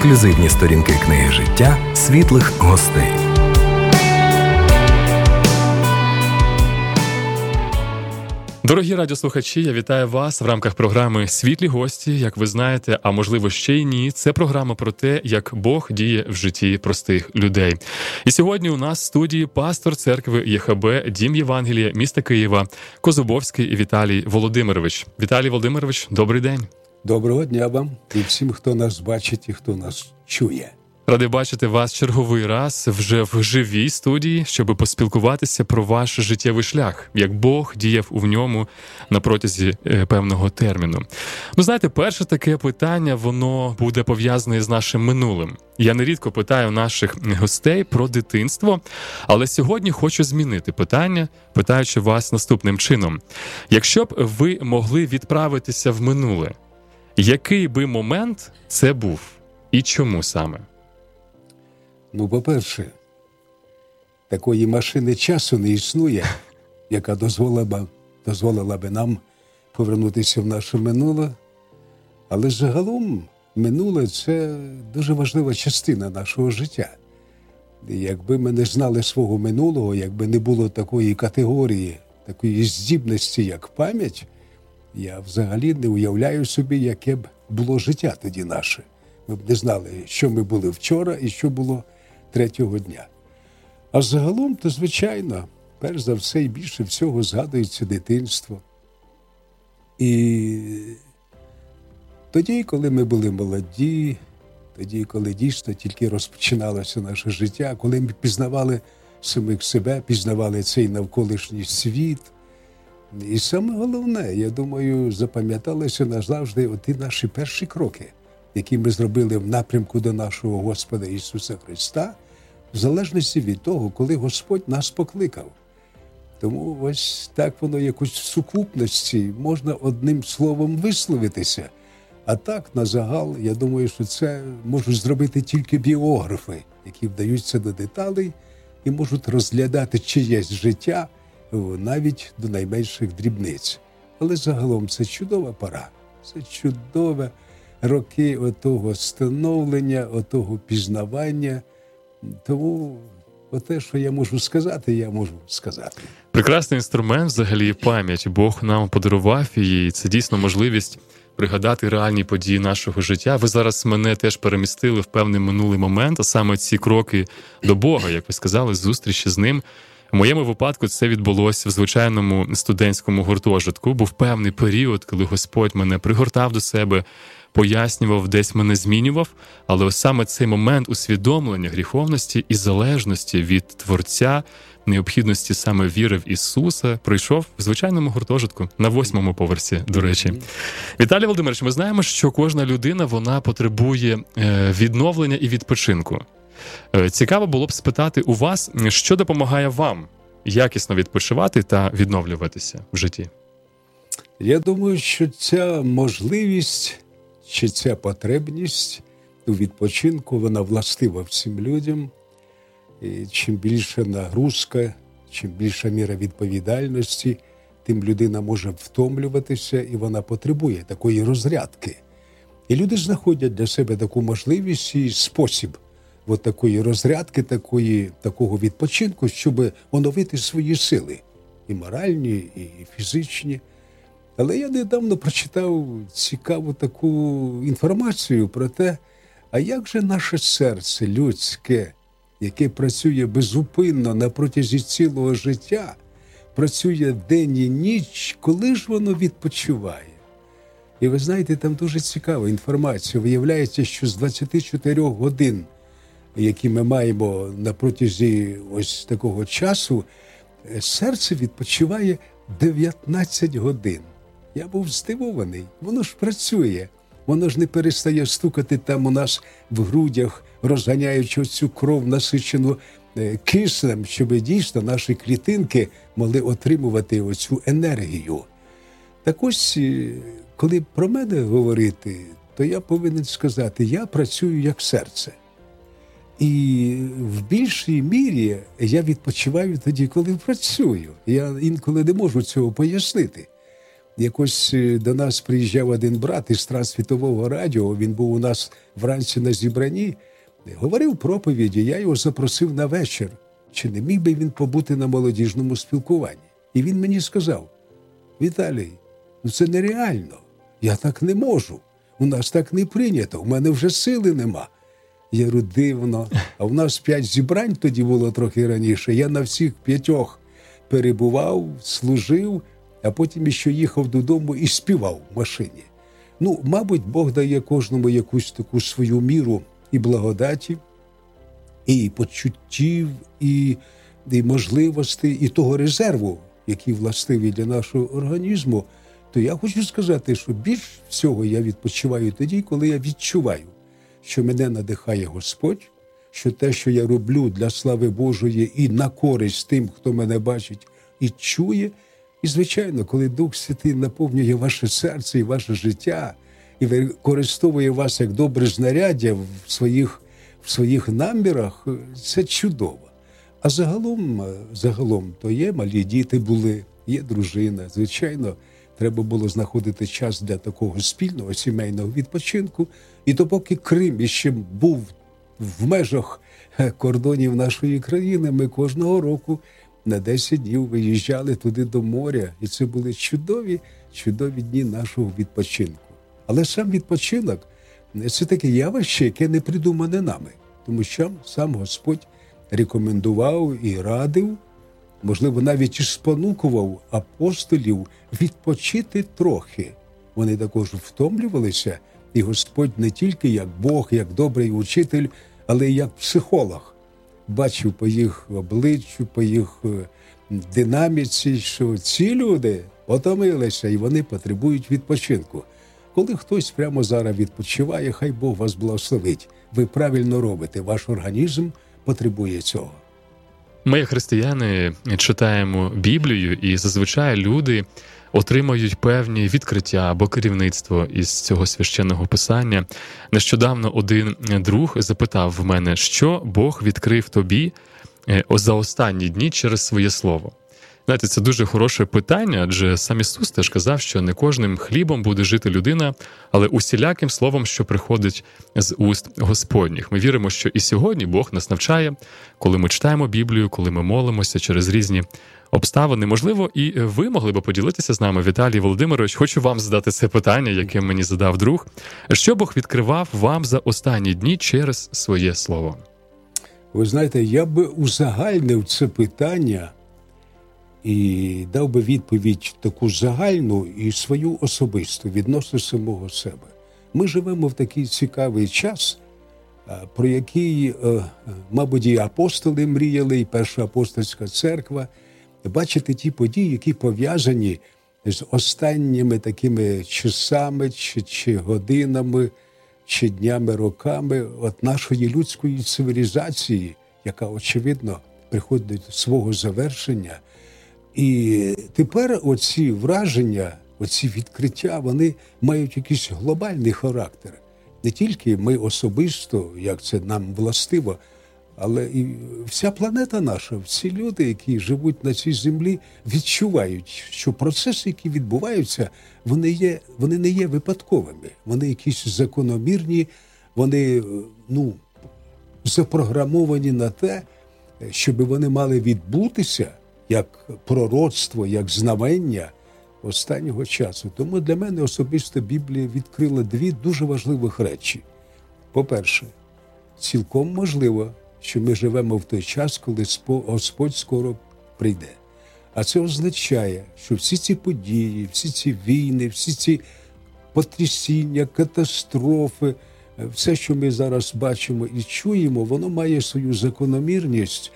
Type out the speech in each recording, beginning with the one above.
ексклюзивні сторінки книги життя світлих гостей. Дорогі радіослухачі, я вітаю вас в рамках програми Світлі гості. Як ви знаєте, а можливо ще й ні. Це програма про те, як Бог діє в житті простих людей. І сьогодні у нас в студії пастор церкви ЄХБ, Дім Євангелія, міста Києва, Козубовський Віталій Володимирович. Віталій Володимирович, добрий день. Доброго дня вам і всім, хто нас бачить і хто нас чує. Радий бачити вас черговий раз вже в живій студії, щоб поспілкуватися про ваш життєвий шлях, як Бог діяв у ньому на протязі е, певного терміну. Ну, знаєте, перше таке питання воно буде пов'язане з нашим минулим. Я нерідко питаю наших гостей про дитинство, але сьогодні хочу змінити питання, питаючи вас наступним чином: якщо б ви могли відправитися в минуле, який би момент це був і чому саме? Ну, по-перше, такої машини часу не існує, яка дозволила б, дозволила би нам повернутися в наше минуле. Але загалом минуле це дуже важлива частина нашого життя. Якби ми не знали свого минулого, якби не було такої категорії, такої здібності, як пам'ять, я взагалі не уявляю собі, яке б було життя тоді наше. Ми б не знали, що ми були вчора і що було третього дня. А загалом, то, звичайно, перш за все і більше всього згадується дитинство. І тоді, коли ми були молоді, тоді, коли дійсно тільки розпочиналося наше життя, коли ми пізнавали самих себе, пізнавали цей навколишній світ. І саме головне, я думаю, запам'яталися назавжди оті наші перші кроки які ми зробили в напрямку до нашого Господа Ісуса Христа, в залежності від того, коли Господь нас покликав. Тому ось так воно якось в сукупності можна одним словом висловитися. А так, на загал, я думаю, що це можуть зробити тільки біографи, які вдаються до деталей і можуть розглядати чиєсь життя навіть до найменших дрібниць. Але загалом це чудова пора, це чудове роки отого становлення, отого пізнавання. Тому те, що я можу сказати, я можу сказати. Прекрасний інструмент, взагалі, пам'ять. Бог нам подарував і це дійсно можливість пригадати реальні події нашого життя. Ви зараз мене теж перемістили в певний минулий момент, а саме ці кроки до Бога, як ви сказали, зустрічі з ним. В моєму випадку це відбулося в звичайному студентському гуртожитку. Був певний період, коли Господь мене пригортав до себе пояснював, десь мене змінював. Але ось саме цей момент усвідомлення гріховності і залежності від Творця, необхідності саме віри в Ісуса, прийшов в звичайному гуртожитку на восьмому поверсі. До речі, Віталій Володимирович, ми знаємо, що кожна людина вона потребує е, відновлення і відпочинку. Е, цікаво було б спитати у вас, що допомагає вам якісно відпочивати та відновлюватися в житті. Я думаю, що ця можливість чи ця потребність у відпочинку вона властива всім людям. І Чим більша нагрузка, чим більша міра відповідальності, тим людина може втомлюватися і вона потребує такої розрядки. І люди знаходять для себе таку можливість і спосіб от такої розрядки, такої, такого відпочинку, щоб оновити свої сили і моральні, і фізичні. Але я недавно прочитав цікаву таку інформацію про те, а як же наше серце людське, яке працює безупинно на протязі цілого життя, працює день і ніч, коли ж воно відпочиває? І ви знаєте, там дуже цікава інформація. Виявляється, що з 24 годин, які ми маємо на протязі ось такого часу, серце відпочиває 19 годин. Я був здивований. Воно ж працює. Воно ж не перестає стукати там у нас в грудях, розганяючи цю кров насичену е, киснем, щоб дійсно наші клітинки могли отримувати оцю енергію. Так ось, е, коли про мене говорити, то я повинен сказати, я працюю як серце. І в більшій мірі я відпочиваю тоді, коли працюю. Я інколи не можу цього пояснити. Якось е, до нас приїжджав один брат із Трансвітового радіо. Він був у нас вранці на зібранні, говорив проповіді. Я його запросив на вечір. Чи не міг би він побути на молодіжному спілкуванні? І він мені сказав: Віталій, ну це нереально. Я так не можу. У нас так не прийнято, у мене вже сили нема. Я дивно. А в нас п'ять зібрань тоді було трохи раніше. Я на всіх п'ятьох перебував, служив, а потім ще їхав додому і співав в машині. Ну, мабуть, Бог дає кожному якусь таку свою міру і благодаті, і почуттів, і, і можливостей, і того резерву, який властивий для нашого організму. То я хочу сказати, що більш всього я відпочиваю тоді, коли я відчуваю, що мене надихає Господь, що те, що я роблю для слави Божої і на користь тим, хто мене бачить і чує. І, звичайно, коли Дух Святий наповнює ваше серце і ваше життя, і використовує вас як добре знаряддя в своїх в своїх намірах, це чудово. А загалом, загалом, то є малі діти були, є дружина. Звичайно, треба було знаходити час для такого спільного сімейного відпочинку. І то, поки Крим іще був в межах кордонів нашої країни, ми кожного року на 10 днів виїжджали туди до моря, і це були чудові, чудові дні нашого відпочинку. Але сам відпочинок це таке явище, яке не придумане нами, тому що сам Господь рекомендував і радив, можливо, навіть і спонукував апостолів відпочити трохи. Вони також втомлювалися, і Господь не тільки як Бог, як добрий учитель, але й як психолог. Бачив по їх обличчю, по їх е, динаміці, що ці люди потомилися і вони потребують відпочинку. Коли хтось прямо зараз відпочиває, хай Бог вас благословить. Ви правильно робите, ваш організм потребує цього. Ми, християни, читаємо Біблію, і зазвичай люди отримають певні відкриття або керівництво із цього священного писання. Нещодавно один друг запитав в мене, що Бог відкрив тобі е, за останні дні через своє слово. Знаєте, це дуже хороше питання, адже сам Ісус теж казав, що не кожним хлібом буде жити людина, але усіляким словом, що приходить з уст Господніх. Ми віримо, що і сьогодні Бог нас навчає, коли ми читаємо Біблію, коли ми молимося через різні обставини. Можливо, і ви могли би поділитися з нами, Віталій Володимирович. Хочу вам задати це питання, яке мені задав друг. Що Бог відкривав вам за останні дні через своє слово? Ви знаєте, я би узагальнив це питання і дав би відповідь таку загальну і свою особисту відносно самого себе. Ми живемо в такий цікавий час, про який, е, мабуть, і апостоли мріяли, і перша апостольська церква. Бачити ті події, які пов'язані з останніми такими часами, чи, чи годинами, чи днями, роками от нашої людської цивілізації, яка очевидно приходить до свого завершення. І тепер оці враження, оці відкриття, вони мають якийсь глобальний характер. Не тільки ми особисто, як це нам властиво, але і вся планета наша, всі люди, які живуть на цій землі, відчувають, що процеси, які відбуваються, вони є, вони не є випадковими, вони якісь закономірні, вони ну, запрограмовані на те, щоб вони мали відбутися як пророцтво, як знамення останнього часу. Тому для мене особисто Біблія відкрила дві дуже важливих речі. По-перше, цілком можливо, що ми живемо в той час, коли Господь скоро прийде. А це означає, що всі ці події, всі ці війни, всі ці потрясіння, катастрофи, все, що ми зараз бачимо і чуємо, воно має свою закономірність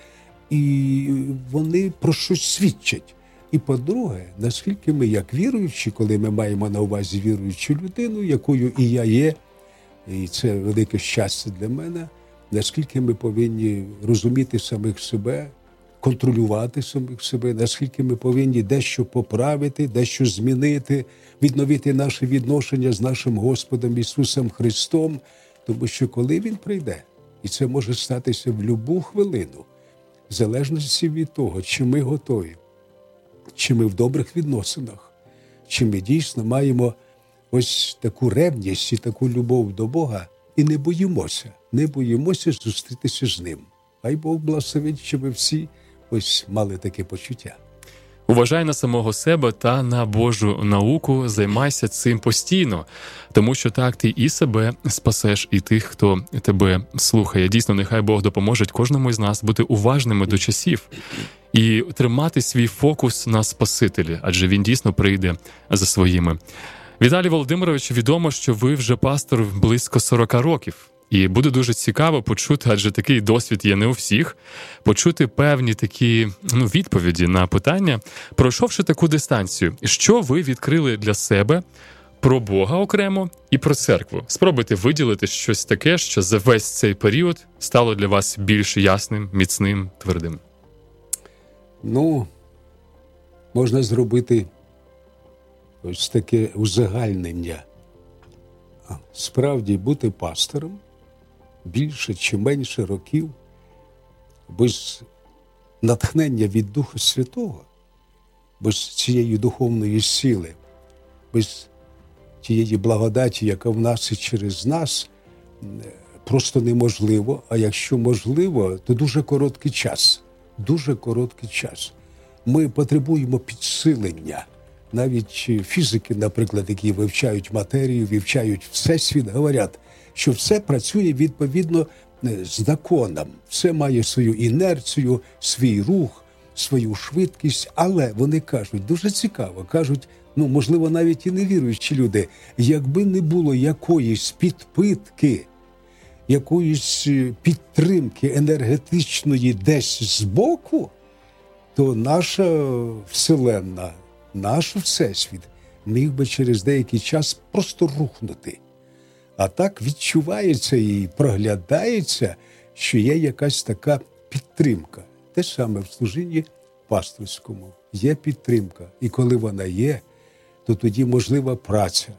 і вони про щось свідчать. І по-друге, наскільки ми, як віруючі, коли ми маємо на увазі віруючу людину, якою і я є, і це велике щастя для мене, наскільки ми повинні розуміти самих себе, контролювати самих себе, наскільки ми повинні дещо поправити, дещо змінити, відновити наше відношення з нашим Господом Ісусом Христом, тому що коли Він прийде, і це може статися в будь-яку хвилину в залежності від того, чи ми готові, чи ми в добрих відносинах, чи ми дійсно маємо ось таку ревність і таку любов до Бога, і не боїмося, не боїмося зустрітися з ним. Хай Бог благословить, щоб ми всі ось мали таке почуття. Уважай на самого себе та на Божу науку, займайся цим постійно, тому що так ти і себе спасеш, і тих, хто тебе слухає. Дійсно, нехай Бог допоможе кожному із нас бути уважними до часів і тримати свій фокус на Спасителі, адже він дійсно прийде за своїми. Віталій Володимирович, відомо, що ви вже пастор близько 40 років. І буде дуже цікаво почути, адже такий досвід є не у всіх, почути певні такі ну, відповіді на питання, пройшовши таку дистанцію, що ви відкрили для себе про Бога окремо і про церкву. Спробуйте виділити щось таке, що за весь цей період стало для вас більш ясним, міцним, твердим. Ну, можна зробити ось таке узагальнення. Справді бути пастором більше чи менше років, без натхнення від Духа Святого, без цієї духовної сили, без тієї благодаті, яка в нас і через нас, просто неможливо. А якщо можливо, то дуже короткий час. Дуже короткий час. Ми потребуємо підсилення. Навіть фізики, наприклад, які вивчають матерію, вивчають всесвіт, говорять, що все працює відповідно е, з законом, все має свою інерцію, свій рух, свою швидкість. Але вони кажуть, дуже цікаво, кажуть, ну можливо, навіть і невіруючі люди, якби не було якоїсь підпитки, якоїсь е, підтримки енергетичної десь збоку, то наша вселенна, наш всесвіт міг би через деякий час просто рухнути. А так відчувається і проглядається, що є якась така підтримка. Те саме в служінні пасторському є підтримка. І коли вона є, то тоді можлива праця,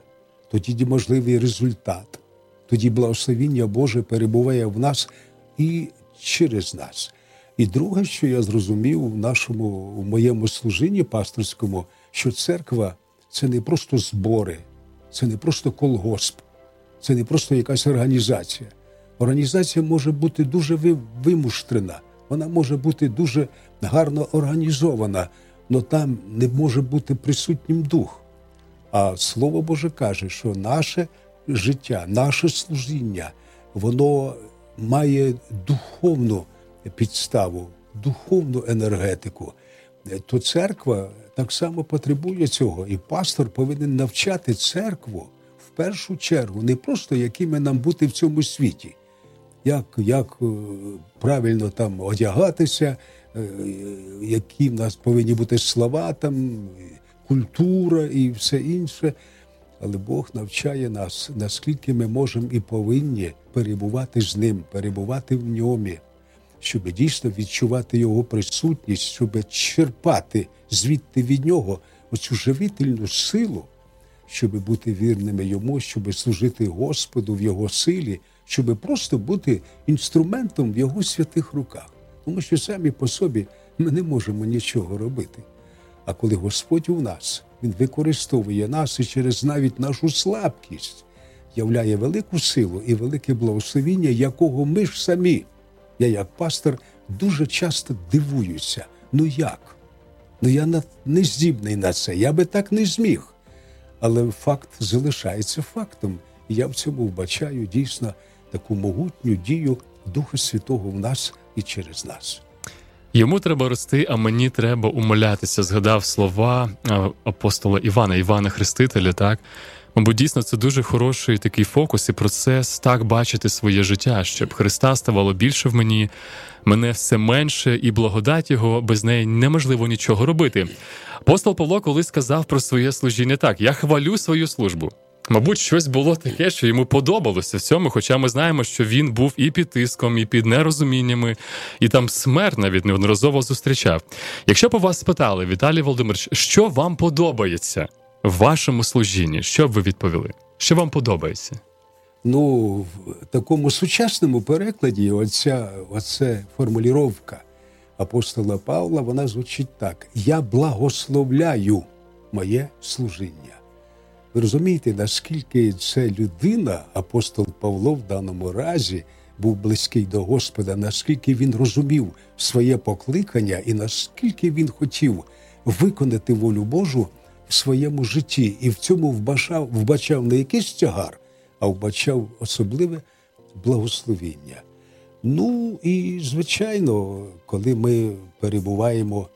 тоді можливий результат, тоді благословіння Боже перебуває в нас і через нас. І друге, що я зрозумів в нашому в моєму служінні пасторському, що церква це не просто збори, це не просто колгосп. Це не просто якась організація. Організація може бути дуже вимуштрена, вона може бути дуже гарно організована, але там не може бути присутнім дух. А слово Боже каже, що наше життя, наше служіння, воно має духовну підставу, духовну енергетику. То церква так само потребує цього, і пастор повинен навчати церкву першу чергу не просто якими нам бути в цьому світі, як як е, правильно там одягатися, е, які в нас повинні бути слова, там, культура і все інше. Але Бог навчає нас, наскільки ми можемо і повинні перебувати з ним, перебувати в ньому, щоб дійсно відчувати його присутність, щоб черпати звідти від нього оцю живительну силу щоб бути вірними йому, щоб служити Господу в Його силі, щоб просто бути інструментом в Його святих руках. Тому що самі по собі ми не можемо нічого робити. А коли Господь у нас, Він використовує нас і через навіть нашу слабкість являє велику силу і велике благословіння, якого ми ж самі, я як пастор, дуже часто дивуюся. Ну як? Ну я не здібний на це, я би так не зміг але факт залишається фактом. І я в цьому вбачаю дійсно таку могутню дію Духа Святого в нас і через нас. Йому треба рости, а мені треба умолятися. Згадав слова апостола Івана, Івана Хрестителя. Так, мабуть, дійсно це дуже хороший такий фокус і процес так бачити своє життя, щоб Христа ставало більше в мені, мене все менше, і благодать його без неї неможливо нічого робити. Апостол Павло колись сказав про своє служіння так: я хвалю свою службу. Мабуть, щось було таке, що йому подобалося в цьому, хоча ми знаємо, що він був і під тиском, і під нерозуміннями, і там смерть навіть неодноразово зустрічав. Якщо б вас спитали, Віталій Володимирович, що вам подобається в вашому служінні, що б ви відповіли? Що вам подобається? Ну, в такому сучасному перекладі, оця, оця формулювання апостола Павла, вона звучить так: Я благословляю моє служіння. Ви розумієте, наскільки це людина, апостол Павло в даному разі, був близький до Господа, наскільки він розумів своє покликання і наскільки він хотів виконати волю Божу своєму житті, і в цьому вбачав, вбачав не якийсь тягар, а вбачав особливе благословіння. Ну і звичайно, коли ми перебуваємо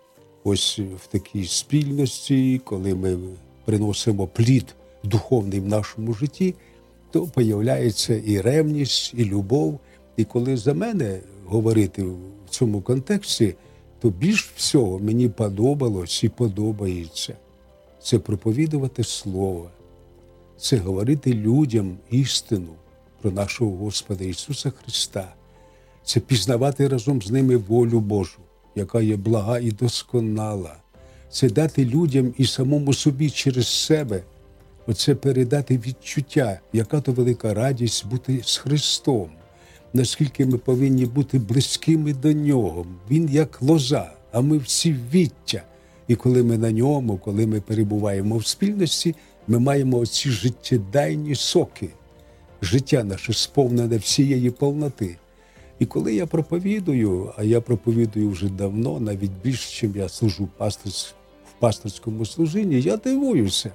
ось в такій спільності, коли ми приносимо плід духовний в нашому житті, то появляється і ревність, і любов. І коли за мене говорити в цьому контексті, то більш всього мені подобалось і подобається це проповідувати Слово, це говорити людям істину про нашого Господа Ісуса Христа, це пізнавати разом з ними волю Божу, яка є блага і досконала, це дати людям і самому собі через себе, оце передати відчуття, яка то велика радість бути з Христом, наскільки ми повинні бути близькими до Нього. Він як лоза, а ми всі віття. І коли ми на ньому, коли ми перебуваємо в спільності, ми маємо оці життєдайні соки, життя наше сповнене всієї повноти. І коли я проповідую, а я проповідую вже давно, навіть більше, ніж я служу в пасторському служінні, я дивуюся.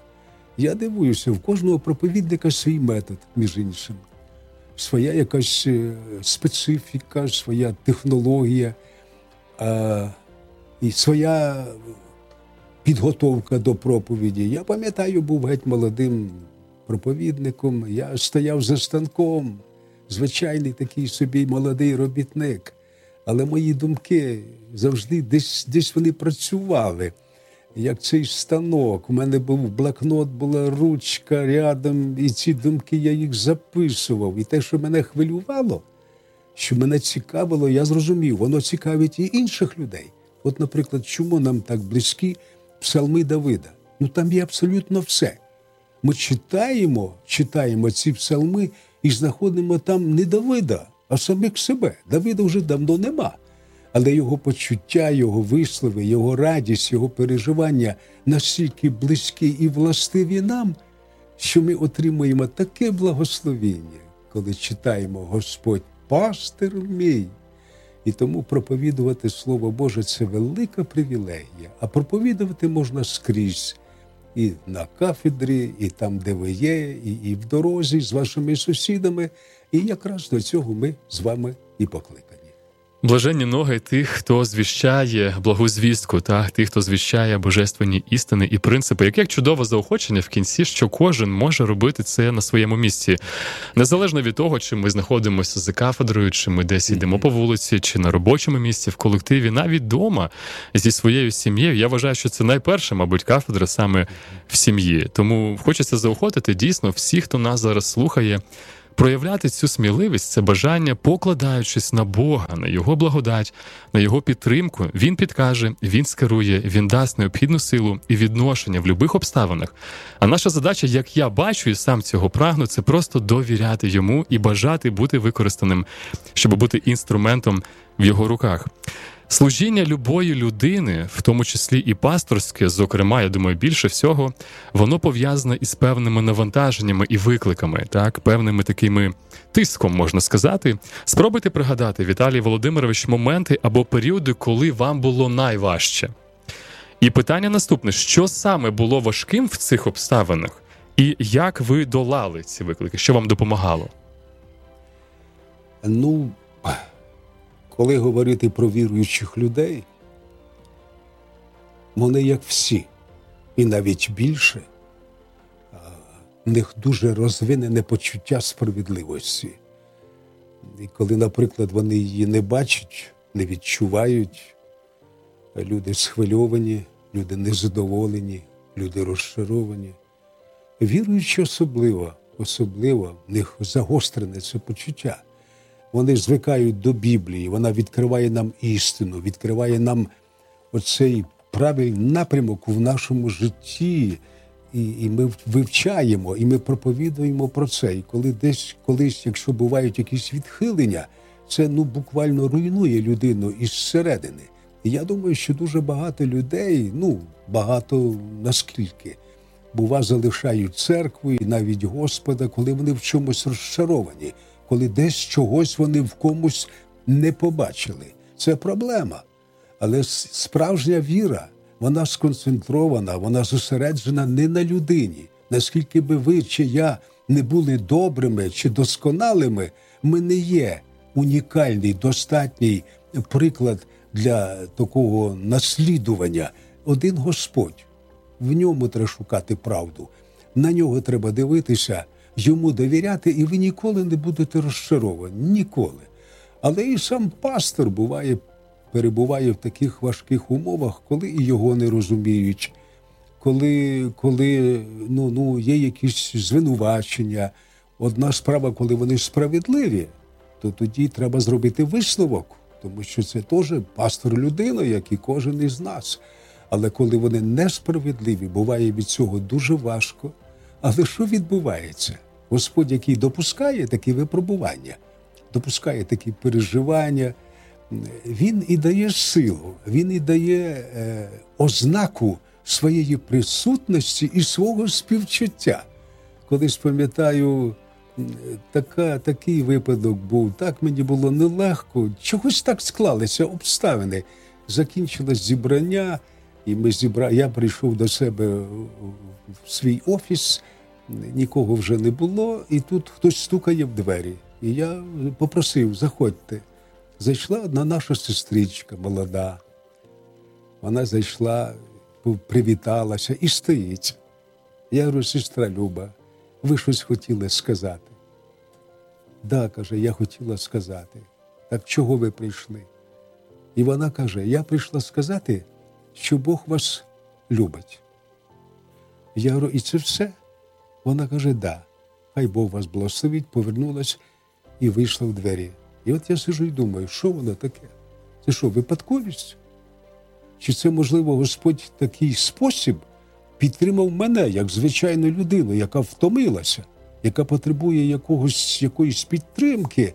Я дивуюся, в кожного проповідника свій метод, між іншим, своя якась е, специфіка, своя технологія а, і своя підготовка до проповіді. Я пам'ятаю, був геть молодим проповідником. Я стояв за станком, звичайний такий собі молодий робітник. Але мої думки завжди десь десь вони працювали. Як цей станок, у мене був блокнот, була ручка рядом, і ці думки я їх записував. І те, що мене хвилювало, що мене цікавило, я зрозумів, воно цікавить і інших людей. От, наприклад, чому нам так близькі псалми Давида. Ну там є абсолютно все. Ми читаємо, читаємо ці псалми і знаходимо там не Давида, а самих себе. Давида вже давно нема. Але його почуття, його вислови, його радість, його переживання настільки близькі і властиві нам, що ми отримуємо таке благословіння, коли читаємо Господь, пастир мій. І тому проповідувати Слово Боже це велика привілегія. А проповідувати можна скрізь. І на кафедрі, і там, де ви є, і, і в дорозі з вашими сусідами. І якраз до цього ми з вами і покликані. Блаженні ноги тих, хто звіщає благу звістку, та тих, хто звіщає божественні істини і принципи, як як чудове заохочення в кінці, що кожен може робити це на своєму місці, незалежно від того, чи ми знаходимося за кафедрою, чи ми десь йдемо по вулиці, чи на робочому місці, в колективі, навіть вдома зі своєю сім'єю. Я вважаю, що це найперша, мабуть, кафедра саме в сім'ї. Тому хочеться заохотити дійсно всіх, хто нас зараз слухає проявляти цю сміливість, це бажання, покладаючись на Бога, на Його благодать, на Його підтримку, Він підкаже, Він скерує, Він дасть необхідну силу і відношення в будь-яких обставинах. А наша задача, як я бачу і сам цього прагну, це просто довіряти йому і бажати бути використаним, щоб бути інструментом в його руках. Служіння любої людини, в тому числі і пасторське, зокрема, я думаю, більше всього, воно пов'язане із певними навантаженнями і викликами, так, певними такими тиском, можна сказати. Спробуйте пригадати, Віталій Володимирович, моменти або періоди, коли вам було найважче. І питання наступне: що саме було важким в цих обставинах, і як ви долали ці виклики? Що вам допомагало? Ну коли говорити про віруючих людей, вони як всі, і навіть більше, в них дуже розвинене почуття справедливості. І коли, наприклад, вони її не бачать, не відчувають, люди схвильовані, люди незадоволені, люди розчаровані. Віруючи особливо, особливо в них загострене це почуття вони звикають до Біблії, вона відкриває нам істину, відкриває нам оцей правильний напрямок в нашому житті. І і ми вивчаємо, і ми проповідуємо про це. І коли десь колись, якщо бувають якісь відхилення, це ну буквально руйнує людину із середини. І я думаю, що дуже багато людей, ну багато наскільки, бува, залишають церкву і навіть Господа, коли вони в чомусь розчаровані, коли десь чогось вони в комусь не побачили. Це проблема. Але справжня віра, вона сконцентрована, вона зосереджена не на людині. Наскільки би ви чи я не були добрими чи досконалими, ми не є унікальний, достатній приклад для такого наслідування. Один Господь. В ньому треба шукати правду. На нього треба дивитися, йому довіряти, і ви ніколи не будете розчаровані. Ніколи. Але і сам пастор буває, перебуває в таких важких умовах, коли і його не розуміють, коли коли ну, ну, є якісь звинувачення. Одна справа, коли вони справедливі, то тоді треба зробити висновок, тому що це теж пастор людина, як і кожен із нас. Але коли вони несправедливі, буває від цього дуже важко. Але що відбувається? Господь, який допускає такі випробування, допускає такі переживання, він і дає силу, він і дає е, ознаку своєї присутності і свого співчуття. Колись пам'ятаю, така, такий випадок був, так мені було нелегко, чогось так склалися обставини. Закінчилось зібрання, і ми зібра... я прийшов до себе в свій офіс, нікого вже не було, і тут хтось стукає в двері. І я попросив, заходьте. Зайшла одна наша сестричка молода. Вона зайшла, привіталася і стоїть. Я говорю, сестра Люба, ви щось хотіли сказати? Да, каже, я хотіла сказати. Так чого ви прийшли? І вона каже: Я прийшла сказати, що Бог вас любить. Я говорю, і це все? Вона каже, да. Хай Бог вас благословить, повернулась і вийшла в двері. І от я сижу і думаю, що воно таке? Це що, випадковість? Чи це, можливо, Господь такий спосіб підтримав мене як звичайну людину, яка втомилася, яка потребує якогось, якоїсь підтримки.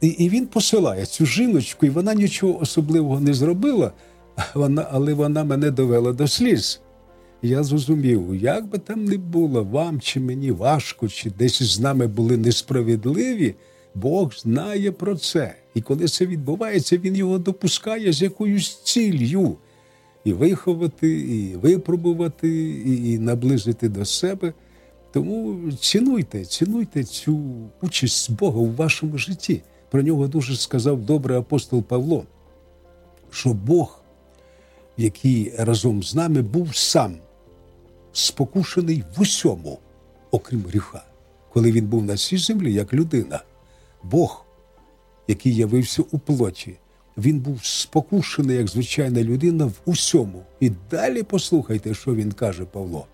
І і він посилає цю жіночку, і вона нічого особливого не зробила, вона, але вона мене довела до сліз. Я зрозумів, як би там не було вам чи мені важко, чи десь з нами були несправедливі, Бог знає про це. І коли це відбувається, Він його допускає з якоюсь ціллю і виховати, і випробувати, і, і наблизити до себе. Тому цінуйте, цінуйте цю участь Бога у вашому житті. Про нього дуже сказав добрий апостол Павло, що Бог, який разом з нами був сам спокушений в усьому, окрім гріха, коли він був на цій землі як людина, Бог, який явився у плоті він був спокушений, як звичайна людина, в усьому. І далі послухайте, що він каже Павло.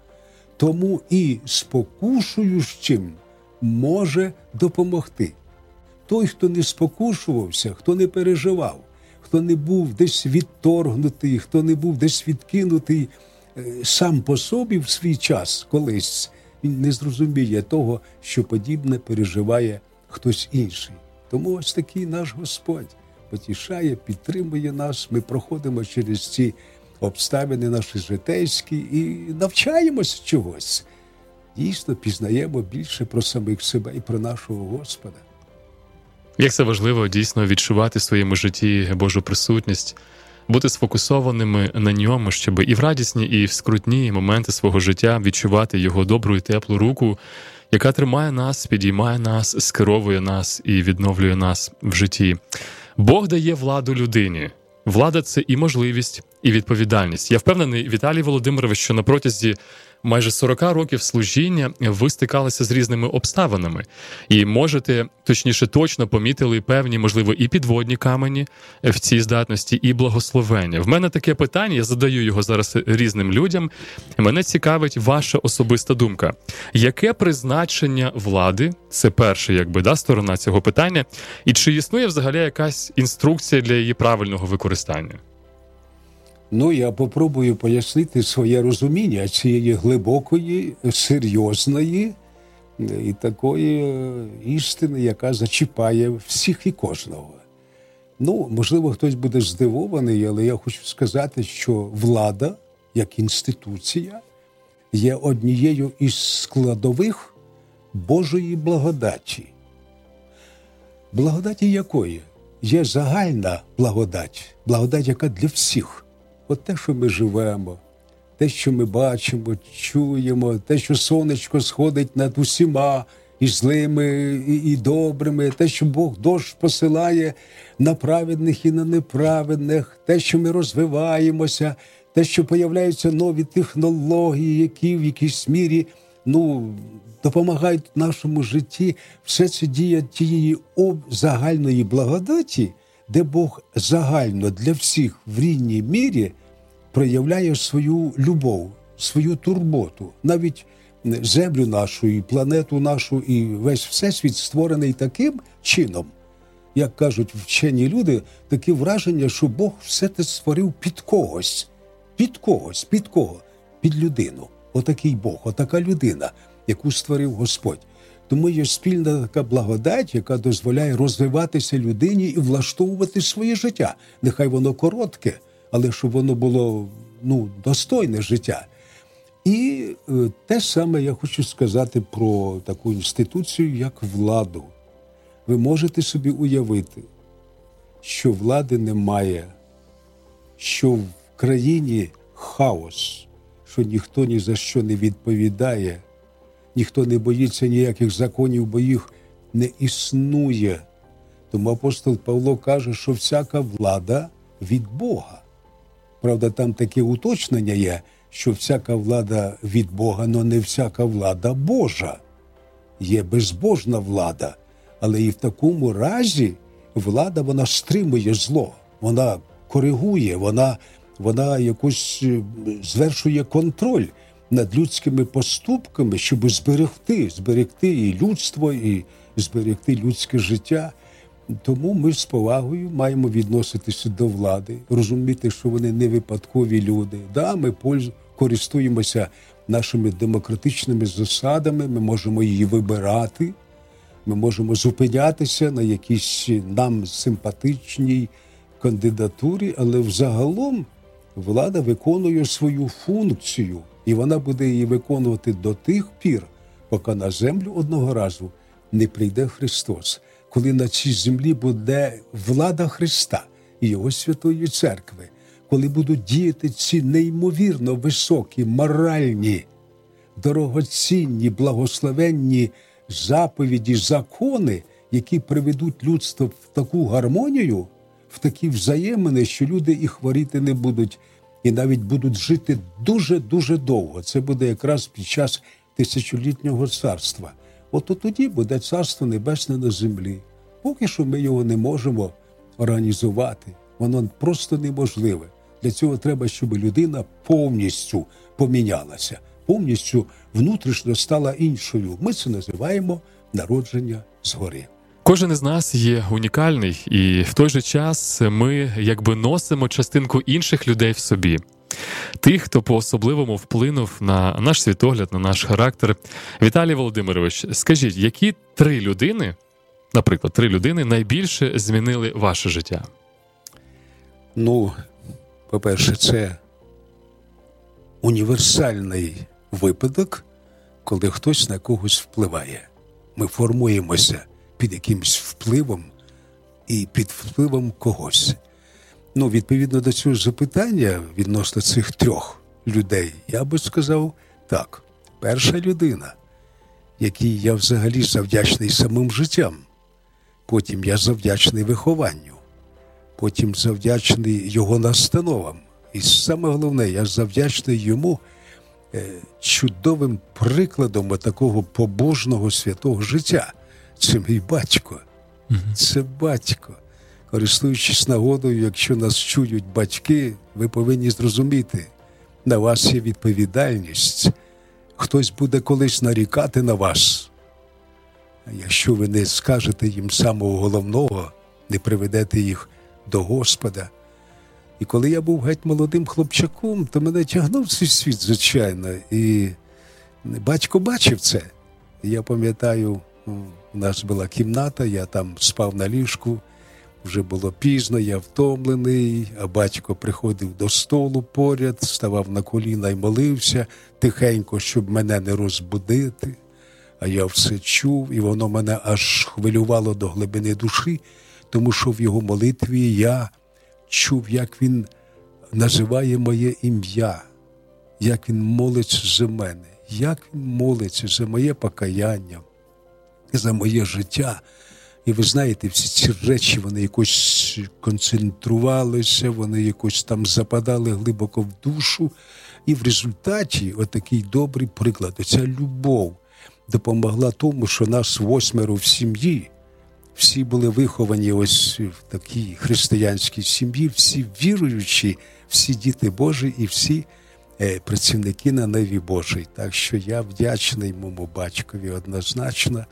Тому і спокушуючим може допомогти. Той, хто не спокушувався, хто не переживав, хто не був десь відторгнутий, хто не був десь відкинутий сам по собі в свій час колись, він не зрозуміє того, що подібне переживає хтось інший. Тому ось такий наш Господь потішає, підтримує нас. Ми проходимо через ці обставини наші житейські і навчаємося чогось. Дійсно, пізнаємо більше про самих себе і про нашого Господа. Як це важливо дійсно відчувати в своєму житті Божу присутність, бути сфокусованими на ньому, щоб і в радісні, і в скрутні моменти свого життя відчувати його добру і теплу руку, яка тримає нас, підіймає нас, скеровує нас і відновлює нас в житті. Бог дає владу людині. Влада це і можливість, і відповідальність. Я впевнений, Віталій Володимирович, що на протязі майже 40 років служіння ви стикалися з різними обставинами, і можете точніше точно помітили певні, можливо, і підводні камені в цій здатності, і благословення. В мене таке питання, я задаю його зараз різним людям. Мене цікавить ваша особиста думка. Яке призначення влади? Це перша, якби да, сторона цього питання, і чи існує взагалі якась інструкція для її правильного використання? Ну, я попробую пояснити своє розуміння цієї глибокої, серйозної і такої істини, яка зачіпає всіх і кожного. Ну, можливо, хтось буде здивований, але я хочу сказати, що влада як інституція є однією із складових Божої благодаті. Благодаті якої? Є загальна благодать, благодать, яка для всіх. От те, що ми живемо, те, що ми бачимо, чуємо, те, що сонечко сходить над усіма і злими, і, і добрими, те, що Бог дощ посилає на праведних і на неправедних, те, що ми розвиваємося, те, що появляються нові технології, які в якійсь мірі ну, допомагають нашому житті, все це діє тієї загальної благодаті, де Бог загально для всіх в рівній мірі проявляє свою любов, свою турботу, навіть землю нашу, і планету нашу, і весь всесвіт створений таким чином, як кажуть вчені люди, таке враження, що Бог все це створив під когось, під когось, під кого? Під людину. Отакий Бог, отака людина, яку створив Господь. Тому є спільна така благодать, яка дозволяє розвиватися людині і влаштовувати своє життя. Нехай воно коротке, але щоб воно було ну, достойне життя. І е, те саме я хочу сказати про таку інституцію, як владу. Ви можете собі уявити, що влади немає, що в країні хаос, що ніхто ні за що не відповідає, ніхто не боїться ніяких законів, бо їх не існує. Тому апостол Павло каже, що всяка влада від Бога. Правда, там таке уточнення є, що всяка влада від Бога, але не всяка влада Божа. Є безбожна влада, але і в такому разі влада вона стримує зло, вона коригує, вона вона якось е, звершує контроль над людськими поступками, щоб зберегти, зберегти і людство, і зберегти людське життя. Тому ми з повагою маємо відноситися до влади, розуміти, що вони не випадкові люди. Да, Ми користуємося нашими демократичними засадами, ми можемо її вибирати, ми можемо зупинятися на якійсь нам симпатичній кандидатурі, але взагалом влада виконує свою функцію, і вона буде її виконувати до тих пір, поки на землю одного разу не прийде Христос коли на цій землі буде влада Христа і Його Святої Церкви, коли будуть діяти ці неймовірно високі, моральні, дорогоцінні, благословенні заповіді, закони, які приведуть людство в таку гармонію, в такі взаємини, що люди і хворіти не будуть, і навіть будуть жити дуже-дуже довго. Це буде якраз під час тисячолітнього царства. От тоді буде царство небесне на землі. Поки що ми його не можемо організувати. Воно просто неможливе. Для цього треба, щоб людина повністю помінялася, повністю внутрішньо стала іншою. Ми це називаємо народження згори. Кожен із нас є унікальний, і в той же час ми якби носимо частинку інших людей в собі. Тих, хто по особливому вплинув на наш світогляд, на наш характер. Віталій Володимирович, скажіть, які три людини наприклад, три людини найбільше змінили ваше життя? Ну, по-перше, це універсальний випадок, коли хтось на когось впливає. Ми формуємося під якимось впливом і під впливом когось. Ну, відповідно до цього запитання відносно цих трьох людей, я би сказав так: перша людина, якій я взагалі завдячний самим життям, Потім я завдячний вихованню, потім завдячний його настановам. І саме головне, я завдячний йому е, чудовим прикладом такого побожного святого життя. Це мій батько. Це батько. Користуючись нагодою, якщо нас чують батьки, ви повинні зрозуміти, на вас є відповідальність. Хтось буде колись нарікати на вас якщо ви не скажете їм самого головного, не приведете їх до Господа. І коли я був геть молодим хлопчаком, то мене тягнув цей світ, звичайно, і батько бачив це. І я пам'ятаю, у нас була кімната, я там спав на ліжку, Вже було пізно, я втомлений, а батько приходив до столу поряд, ставав на коліна і молився тихенько, щоб мене не розбудити. А я все чув, і воно мене аж хвилювало до глибини душі, тому що в його молитві я чув, як він називає моє ім'я, як він молиться за мене, як він молиться за моє покаяння, за моє життя. І ви знаєте, всі ці речі вони якось концентрувалися, вони якось там западали глибоко в душу. І в результаті отакий добрий приклад, оця любов допомогла тому, що нас восьмеро в сім'ї, всі були виховані ось в такій християнській сім'ї, всі віруючі, всі діти Божі і всі е, працівники на Неві Божій. Так що я вдячний моєму батькові однозначно.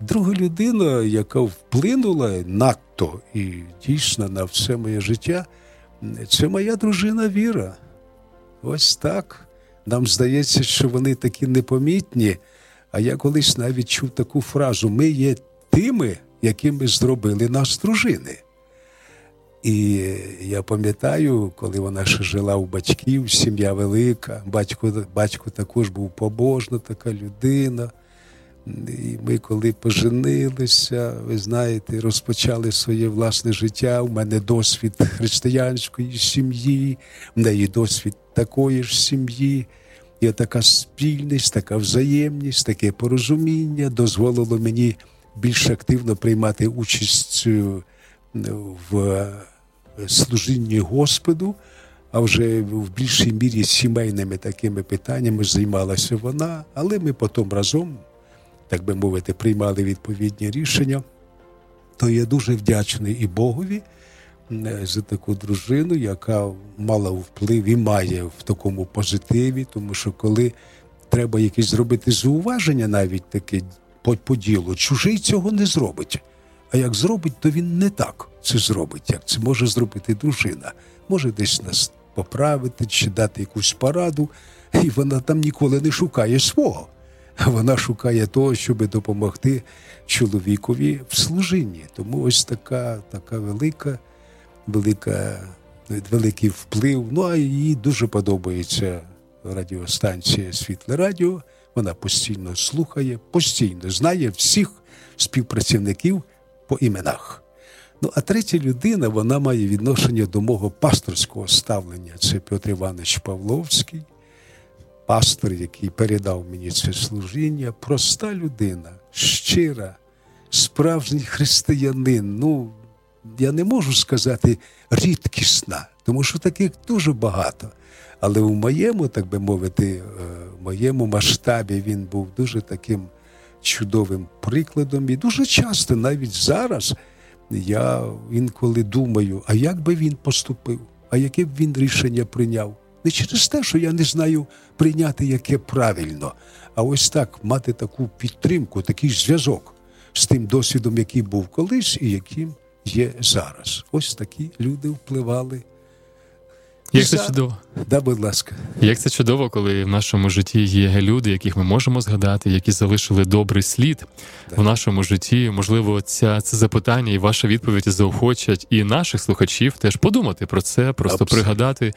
Друга людина, яка вплинула надто і дійсно на все моє життя, це моя дружина Віра. Ось так. Нам здається, що вони такі непомітні. А я колись навіть чув таку фразу: ми є тими, якими зробили нас дружини. І я пам'ятаю, коли вона ще жила у батьків, сім'я велика, батько батько також був побожна така людина. І ми, коли поженилися, ви знаєте, розпочали своє власне життя. У мене досвід християнської сім'ї, в неї досвід такої ж сім'ї. І така спільність, така взаємність, таке порозуміння дозволило мені більш активно приймати участь в служінні Господу, а вже в більшій мірі сімейними такими питаннями займалася вона, але ми потім разом, так би мовити, приймали відповідні рішення. То я дуже вдячний і Богові за таку дружину, яка мала вплив і має в такому позитиві, тому що коли треба якесь зробити зауваження, навіть таке по, по ділу, чужий цього не зробить. А як зробить, то він не так це зробить, як це може зробити дружина. Може десь нас поправити чи дати якусь пораду, і вона там ніколи не шукає свого. Вона шукає того, щоб допомогти чоловікові в служінні. Тому ось така така велика, велика, великий вплив. Ну а їй дуже подобається радіостанція Світле Радіо. Вона постійно слухає, постійно знає всіх співпрацівників по іменах. Ну, а третя людина вона має відношення до мого пасторського ставлення. Це Петр Іванович Павловський, пастор, який передав мені це служіння, проста людина, щира, справжній християнин. Ну, я не можу сказати рідкісна, тому що таких дуже багато. Але у моєму, так би мовити, в моєму масштабі він був дуже таким чудовим прикладом. І дуже часто, навіть зараз, я інколи думаю, а як би він поступив, а яке б він рішення прийняв? Не через те, що я не знаю прийняти яке правильно, а ось так мати таку підтримку, такий зв'язок з тим досвідом, який був колись і яким є зараз. Ось такі люди впливали. Як це чудово. Да, будь ласка. Як це чудово, коли в нашому житті є люди, яких ми можемо згадати, які залишили добрий слід так. в нашому житті. Можливо, ця це запитання і ваша відповідь заохочать і наших слухачів теж подумати про це, просто Абсолютно. пригадати.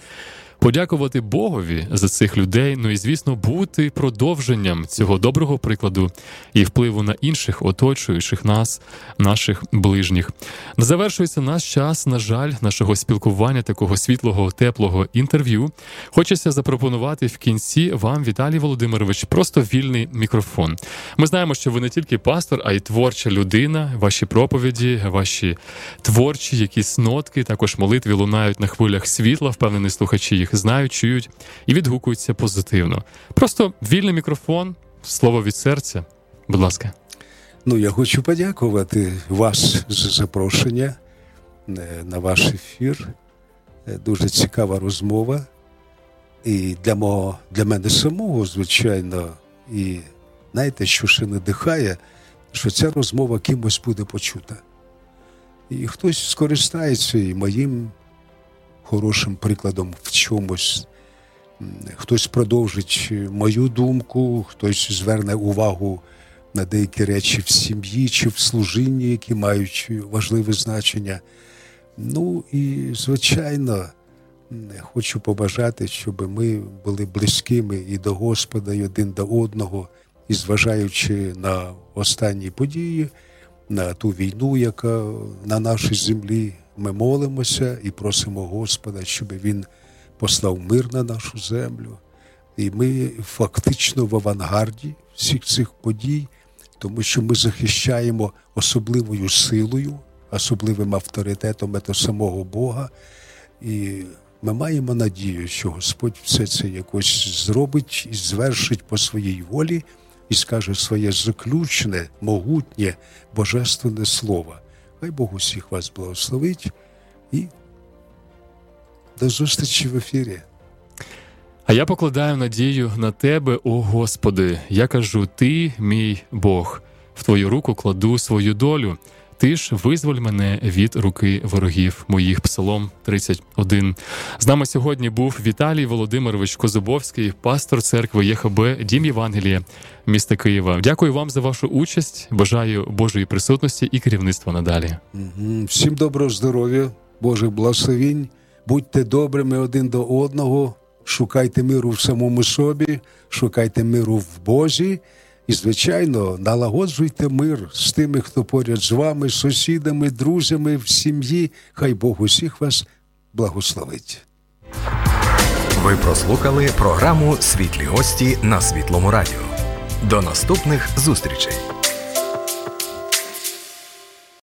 Подякувати Богові за цих людей, ну і звісно, бути продовженням цього доброго прикладу і впливу на інших, оточуючих нас, наших ближніх. Завершується наш час, на жаль, нашого спілкування, такого світлого, теплого інтерв'ю. Хочеться запропонувати в кінці вам, Віталій Володимирович, просто вільний мікрофон. Ми знаємо, що ви не тільки пастор, а й творча людина. Ваші проповіді, ваші творчі, якісь нотки, також молитві лунають на хвилях світла, впевнений слухачі їх знають, чують і відгукуються позитивно. Просто вільний мікрофон, слово від серця. Будь ласка. Ну, я хочу подякувати вас за запрошення е, на ваш ефір. Е, дуже цікава розмова. І для мого, для мене самого, звичайно, і знаєте, що ще надихає, що ця розмова кимось буде почута. І хтось скористається і моїм хорошим прикладом в чомусь. Хтось продовжить мою думку, хтось зверне увагу на деякі речі в сім'ї чи в служінні, які мають важливе значення. Ну і, звичайно, хочу побажати, щоб ми були близькими і до Господа, і один до одного, і зважаючи на останні події, на ту війну, яка на нашій землі, ми молимося і просимо Господа, щоб Він послав мир на нашу землю. І ми фактично в авангарді всіх цих подій, тому що ми захищаємо особливою силою, особливим авторитетом до самого Бога. І ми маємо надію, що Господь все це якось зробить і звершить по своїй волі і скаже своє заключне, могутнє, божественне слово. Хай Бог усіх вас благословить і до зустрічі в ефірі. А я покладаю надію на тебе, о Господи. Я кажу: Ти, мій Бог, в твою руку кладу свою долю. Ти ж визволь мене від руки ворогів моїх. Псалом 31. З нами сьогодні був Віталій Володимирович Козубовський, пастор церкви ЄХБ Дім Євангелія міста Києва. Дякую вам за вашу участь. Бажаю Божої присутності і керівництва надалі. Всім доброго здоров'я, Божих благословінь. Будьте добрими один до одного, шукайте миру в самому собі, шукайте миру в Бозі. І, звичайно, налагоджуйте мир з тими, хто поряд з вами, сусідами, друзями в сім'ї. Хай Бог усіх вас благословить. Ви прослухали програму Світлі гості на Світлому Радіо. До наступних зустрічей.